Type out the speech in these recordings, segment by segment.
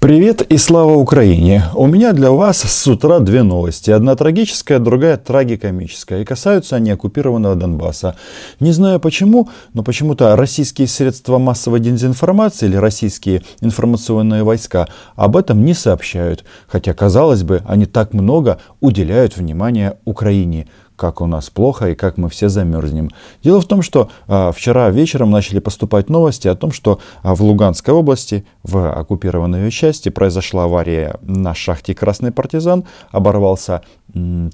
Привет и слава Украине! У меня для вас с утра две новости. Одна трагическая, другая трагикомическая. И касаются они оккупированного Донбасса. Не знаю почему, но почему-то российские средства массовой дезинформации или российские информационные войска об этом не сообщают. Хотя, казалось бы, они так много уделяют внимания Украине как у нас плохо и как мы все замерзнем. Дело в том, что а, вчера вечером начали поступать новости о том, что а, в Луганской области, в оккупированной части, произошла авария на шахте «Красный партизан», оборвался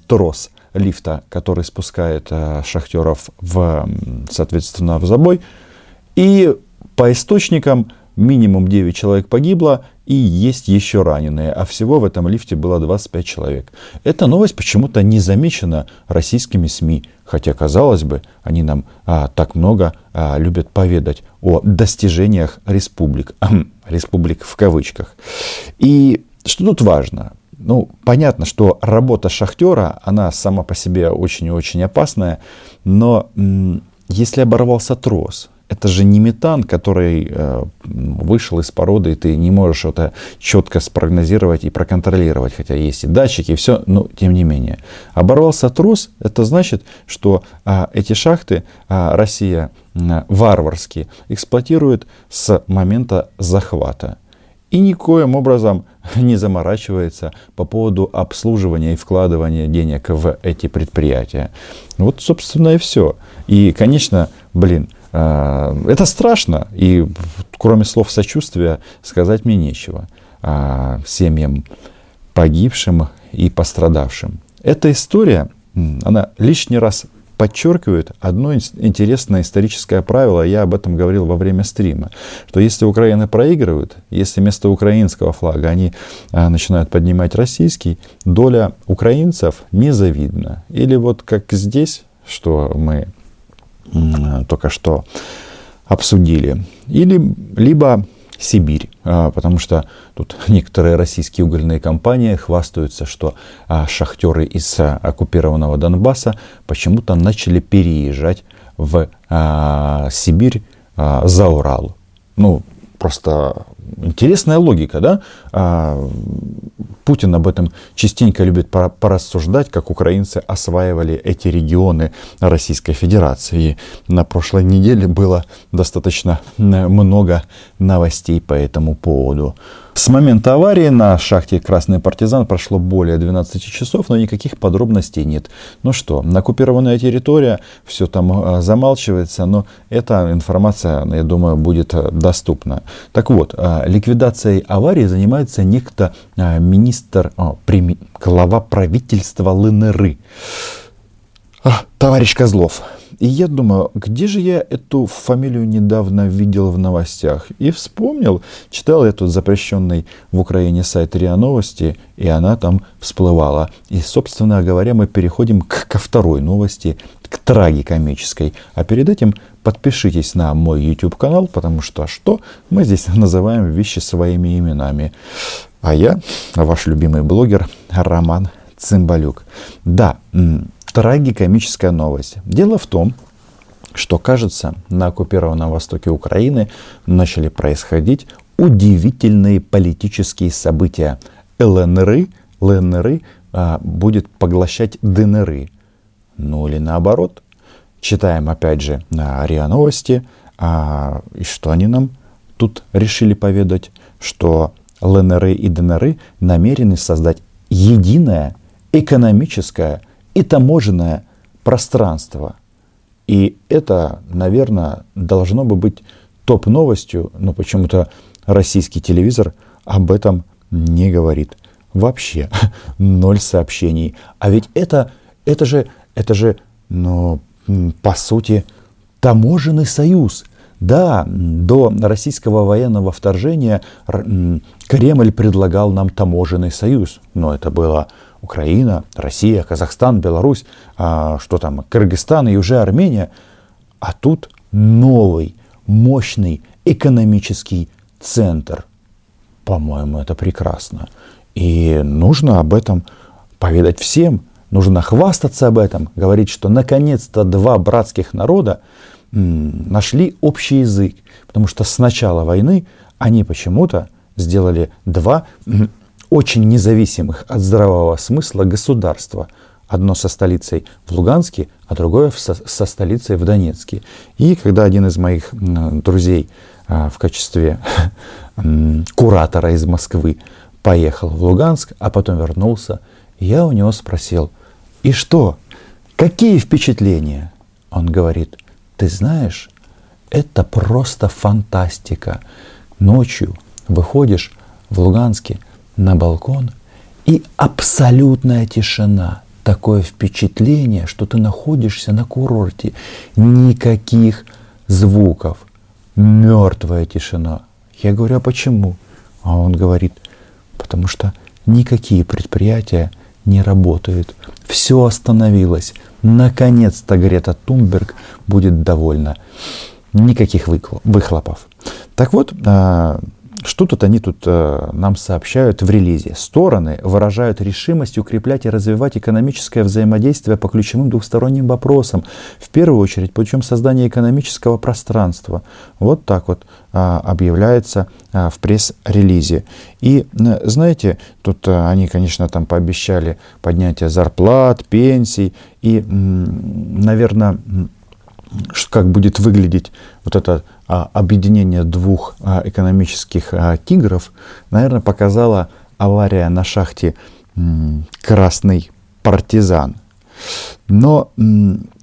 трос лифта, который спускает а, шахтеров в, соответственно, в забой. И по источникам минимум 9 человек погибло, и есть еще раненые, а всего в этом лифте было 25 человек. Эта новость почему-то не замечена российскими СМИ, хотя, казалось бы, они нам а, так много а, любят поведать о достижениях республик, республик в кавычках. И что тут важно? Ну, понятно, что работа шахтера, она сама по себе очень и очень опасная, но если оборвался трос, это же не метан, который э, вышел из породы, и ты не можешь это четко спрогнозировать и проконтролировать, хотя есть и датчики, и все, но тем не менее. Оборвался трос, это значит, что э, эти шахты э, Россия варварски эксплуатирует с момента захвата. И никоим образом не заморачивается по поводу обслуживания и вкладывания денег в эти предприятия. Вот, собственно, и все. И, конечно, блин, а, это страшно, и кроме слов сочувствия сказать мне нечего а, семьям погибшим и пострадавшим. Эта история, она лишний раз подчеркивает одно интересное историческое правило, я об этом говорил во время стрима, что если Украина проигрывает, если вместо украинского флага они а, начинают поднимать российский, доля украинцев незавидна. Или вот как здесь, что мы только что обсудили. Или, либо Сибирь, а, потому что тут некоторые российские угольные компании хвастаются, что а, шахтеры из а, оккупированного Донбасса почему-то начали переезжать в Сибирь за Урал. Ну, просто интересная логика, да? Путин об этом частенько любит порассуждать, как украинцы осваивали эти регионы Российской Федерации. И на прошлой неделе было достаточно много новостей по этому поводу. С момента аварии на шахте «Красный партизан» прошло более 12 часов, но никаких подробностей нет. Ну что, оккупированная территория, все там а, замалчивается, но эта информация, я думаю, будет а, доступна. Так вот, а, ликвидацией аварии занимается некто министр, о, глава правительства ЛНР, товарищ Козлов. И я думаю, где же я эту фамилию недавно видел в новостях? И вспомнил, читал я тут запрещенный в Украине сайт РИА Новости, и она там всплывала. И, собственно говоря, мы переходим к, ко второй новости, к трагикомической. А перед этим подпишитесь на мой YouTube канал, потому что что? Мы здесь называем вещи своими именами. А я, ваш любимый блогер Роман Цымбалюк. Да, трагикомическая новость. Дело в том, что, кажется, на оккупированном востоке Украины начали происходить удивительные политические события. ЛНР, ЛНР а, будет поглощать ДНР. Ну или наоборот. Читаем опять же на РИА Новости. А, и что они нам тут решили поведать? Что ЛНР и ДНР намерены создать единое экономическое и таможенное пространство. И это, наверное, должно бы быть топ-новостью, но почему-то российский телевизор об этом не говорит. Вообще ноль сообщений. А ведь это, это же, это же, ну, по сути, таможенный союз. Да, до российского военного вторжения Кремль предлагал нам таможенный союз, но это было Украина, Россия, Казахстан, Беларусь, а, что там, Кыргызстан и уже Армения. А тут новый, мощный экономический центр. По-моему, это прекрасно. И нужно об этом поведать всем. Нужно хвастаться об этом, говорить, что наконец-то два братских народа нашли общий язык. Потому что с начала войны они почему-то сделали два очень независимых от здравого смысла государства. Одно со столицей в Луганске, а другое со, столицей в Донецке. И когда один из моих друзей а, в качестве куратора из Москвы поехал в Луганск, а потом вернулся, я у него спросил, и что, какие впечатления? Он говорит, ты знаешь, это просто фантастика. Ночью выходишь в Луганске на балкон, и абсолютная тишина. Такое впечатление, что ты находишься на курорте. Никаких звуков. Мертвая тишина. Я говорю, а почему? А он говорит, потому что никакие предприятия не работают. Все остановилось. Наконец-то Грета Тумберг будет довольна. Никаких выхлопов. Так вот, а, что тут они тут э, нам сообщают в релизе? Стороны выражают решимость укреплять и развивать экономическое взаимодействие по ключевым двухсторонним вопросам, в первую очередь путем создания экономического пространства. Вот так вот э, объявляется э, в пресс-релизе. И э, знаете, тут э, они, конечно, там пообещали поднятие зарплат, пенсий и, э, наверное, как будет выглядеть вот это объединение двух а, экономических а, тигров, наверное, показала авария на шахте «Красный партизан». Но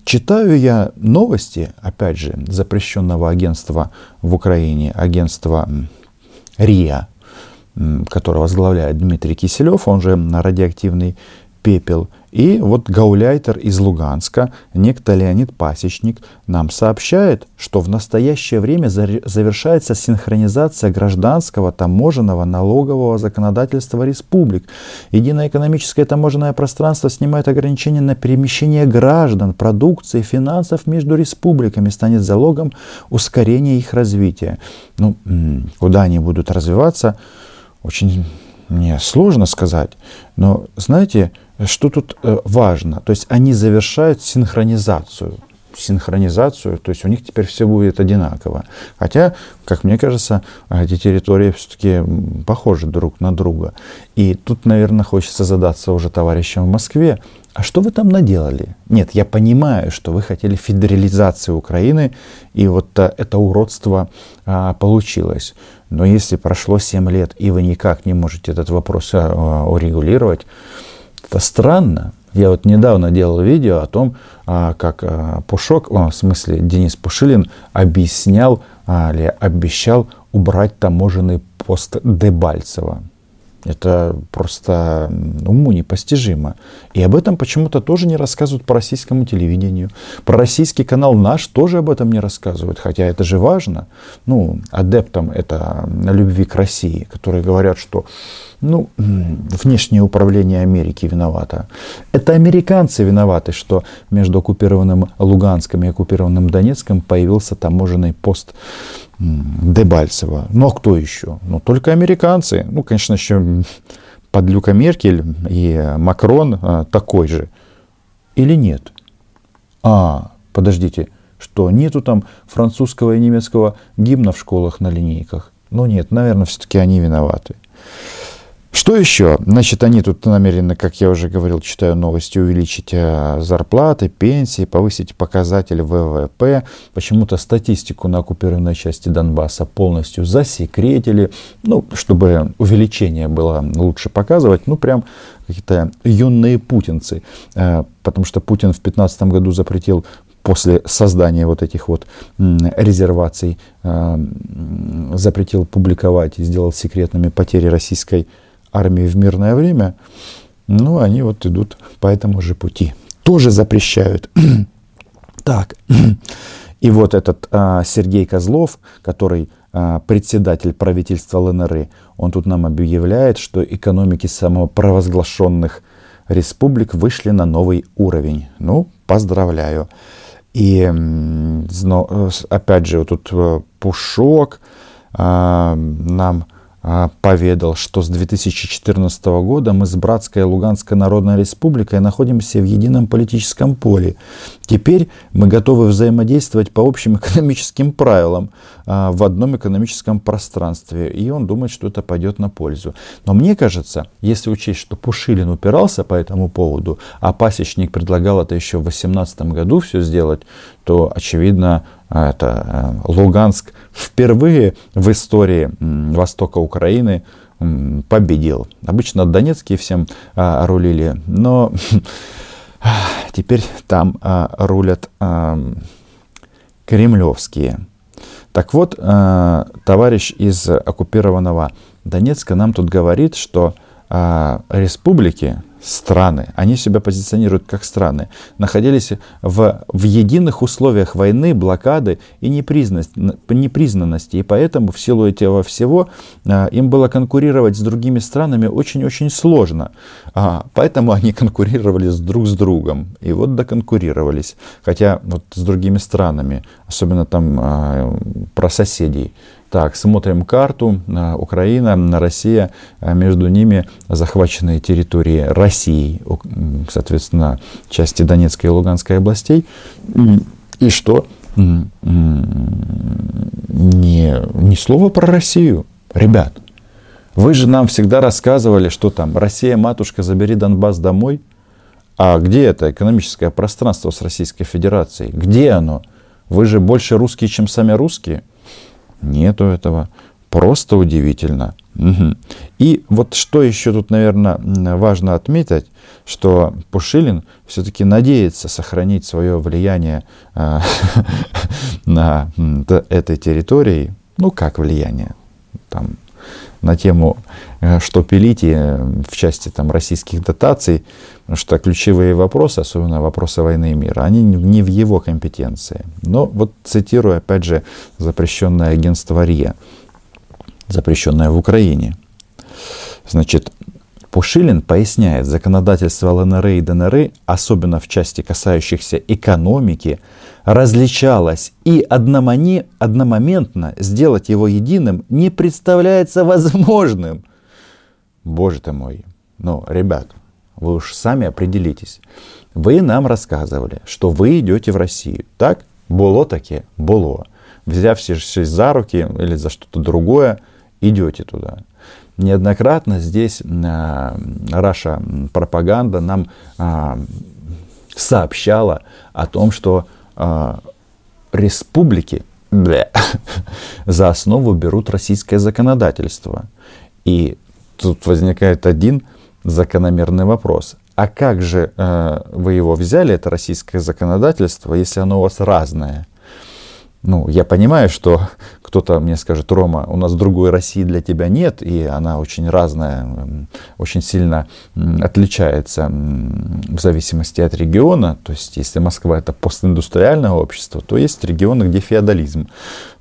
читаю я новости, опять же, запрещенного агентства в Украине, агентства РИА, которое возглавляет Дмитрий Киселев, он же радиоактивный пепел. И вот гауляйтер из Луганска, некто Леонид Пасечник, нам сообщает, что в настоящее время завершается синхронизация гражданского, таможенного, налогового законодательства республик. Единое экономическое таможенное пространство снимает ограничения на перемещение граждан, продукции, финансов между республиками, станет залогом ускорения их развития. Ну, куда они будут развиваться, очень мне сложно сказать. Но, знаете, что тут э, важно? То есть они завершают синхронизацию. Синхронизацию, то есть у них теперь все будет одинаково. Хотя, как мне кажется, эти территории все-таки похожи друг на друга. И тут, наверное, хочется задаться уже товарищам в Москве, а что вы там наделали? Нет, я понимаю, что вы хотели федерализации Украины, и вот э, это уродство а, получилось. Но если прошло 7 лет, и вы никак не можете этот вопрос а, урегулировать, это странно. Я вот недавно делал видео о том, а, как а, Пушок, в смысле Денис Пушилин, объяснял или обещал убрать таможенный пост Дебальцева. Это просто уму непостижимо. И об этом почему-то тоже не рассказывают по российскому телевидению. Про российский канал наш тоже об этом не рассказывают. Хотя это же важно. Ну, адептам это любви к России, которые говорят, что ну, внешнее управление Америки виновато. Это американцы виноваты, что между оккупированным Луганском и оккупированным Донецком появился таможенный пост Дебальцева. Ну а кто еще? Ну только американцы. Ну, конечно, еще подлюка Меркель и Макрон а, такой же. Или нет? А, подождите, что нету там французского и немецкого гимна в школах на линейках? Ну нет, наверное, все-таки они виноваты. Что еще? Значит, они тут намерены, как я уже говорил, читаю новости, увеличить э, зарплаты, пенсии, повысить показатель ВВП. Почему-то статистику на оккупированной части Донбасса полностью засекретили, ну, чтобы увеличение было лучше показывать. Ну, прям какие-то юные путинцы. Э, потому что Путин в 2015 году запретил после создания вот этих вот резерваций, э, запретил публиковать и сделал секретными потери российской армии в мирное время, ну, они вот идут по этому же пути. Тоже запрещают. так, и вот этот а, Сергей Козлов, который а, председатель правительства ЛНР, он тут нам объявляет, что экономики самопровозглашенных республик вышли на новый уровень. Ну, поздравляю. И но, опять же, вот тут э, Пушок а, нам поведал, что с 2014 года мы с братской Луганской Народной Республикой находимся в едином политическом поле. Теперь мы готовы взаимодействовать по общим экономическим правилам а, в одном экономическом пространстве. И он думает, что это пойдет на пользу. Но мне кажется, если учесть, что Пушилин упирался по этому поводу, а Пасечник предлагал это еще в 2018 году все сделать, то, очевидно, это э, Луганск впервые в истории востока Украины победил. Обычно Донецкие всем а, рулили, но теперь там а, рулят а, кремлевские. Так вот, а, товарищ из оккупированного Донецка нам тут говорит, что а, республики, страны, они себя позиционируют как страны, находились в, в единых условиях войны, блокады и непризнанности. И поэтому в силу этого всего а, им было конкурировать с другими странами очень-очень сложно. А, поэтому они конкурировали с друг с другом. И вот доконкурировались. Хотя вот с другими странами, особенно там а, про соседей. Так, смотрим карту. Украина, Россия, между ними захваченные территории России, соответственно, части Донецкой и Луганской областей. И что? Не, не слово про Россию. Ребят, вы же нам всегда рассказывали, что там Россия, матушка, забери Донбасс домой. А где это экономическое пространство с Российской Федерацией? Где оно? Вы же больше русские, чем сами русские. Нету этого. Просто удивительно. Угу. И вот что еще тут, наверное, важно отметить, что Пушилин все-таки надеется сохранить свое влияние э, на этой территории. Ну, как влияние? Там, на тему, э, что пилить и э, в части там, российских дотаций, потому что ключевые вопросы, особенно вопросы войны и мира, они не в его компетенции. Но вот цитирую опять же запрещенное агентство РИА, запрещенное в Украине. Значит, Пушилин поясняет, законодательство ЛНР и ДНР, особенно в части касающихся экономики, различалось, и одномоментно сделать его единым не представляется возможным. Боже ты мой. Ну, ребят, вы уж сами определитесь. Вы нам рассказывали, что вы идете в Россию. Так? Было таки, было. Взявшись за руки или за что-то другое, идете туда. Неоднократно здесь а, Раша пропаганда нам а, сообщала о том, что а, республики бля, за основу берут российское законодательство. И тут возникает один закономерный вопрос. А как же э, вы его взяли, это российское законодательство, если оно у вас разное? Ну, я понимаю, что кто-то мне скажет, Рома, у нас другой России для тебя нет, и она очень разная, очень сильно отличается в зависимости от региона. То есть, если Москва это постиндустриальное общество, то есть регионы, где феодализм.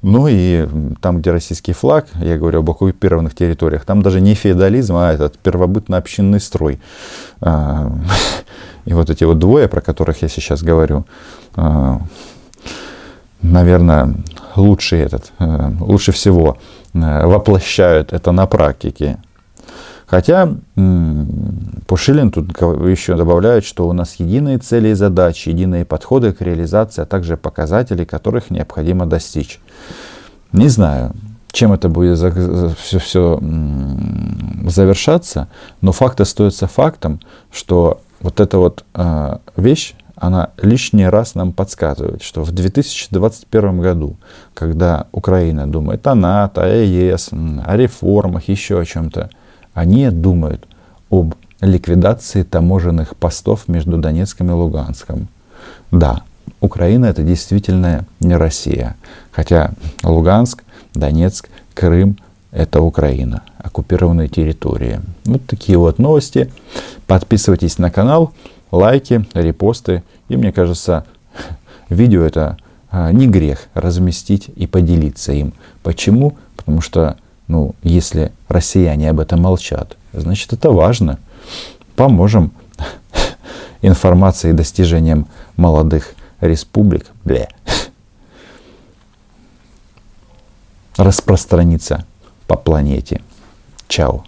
Ну и там, где российский флаг, я говорю об оккупированных территориях, там даже не феодализм, а этот первобытно-общинный строй. А, и вот эти вот двое, про которых я сейчас говорю, а, наверное, лучше этот, э, лучше всего э, воплощают это на практике. Хотя Пушилин тут еще добавляет, что у нас единые цели и задачи, единые подходы к реализации, а также показатели, которых необходимо достичь. Не знаю, чем это будет все, все завершаться, но факт остается фактом, что вот эта вот э, вещь, она лишний раз нам подсказывает, что в 2021 году, когда Украина думает о НАТО, о ЕС, о реформах, еще о чем-то, они думают об ликвидации таможенных постов между Донецком и Луганском. Да, Украина это действительно не Россия. Хотя Луганск, Донецк, Крым это Украина, оккупированные территории. Вот такие вот новости. Подписывайтесь на канал лайки, репосты. И мне кажется, видео это а, не грех разместить и поделиться им. Почему? Потому что, ну, если россияне об этом молчат, значит это важно. Поможем информации и достижениям молодых республик, бля, распространиться по планете. Чао.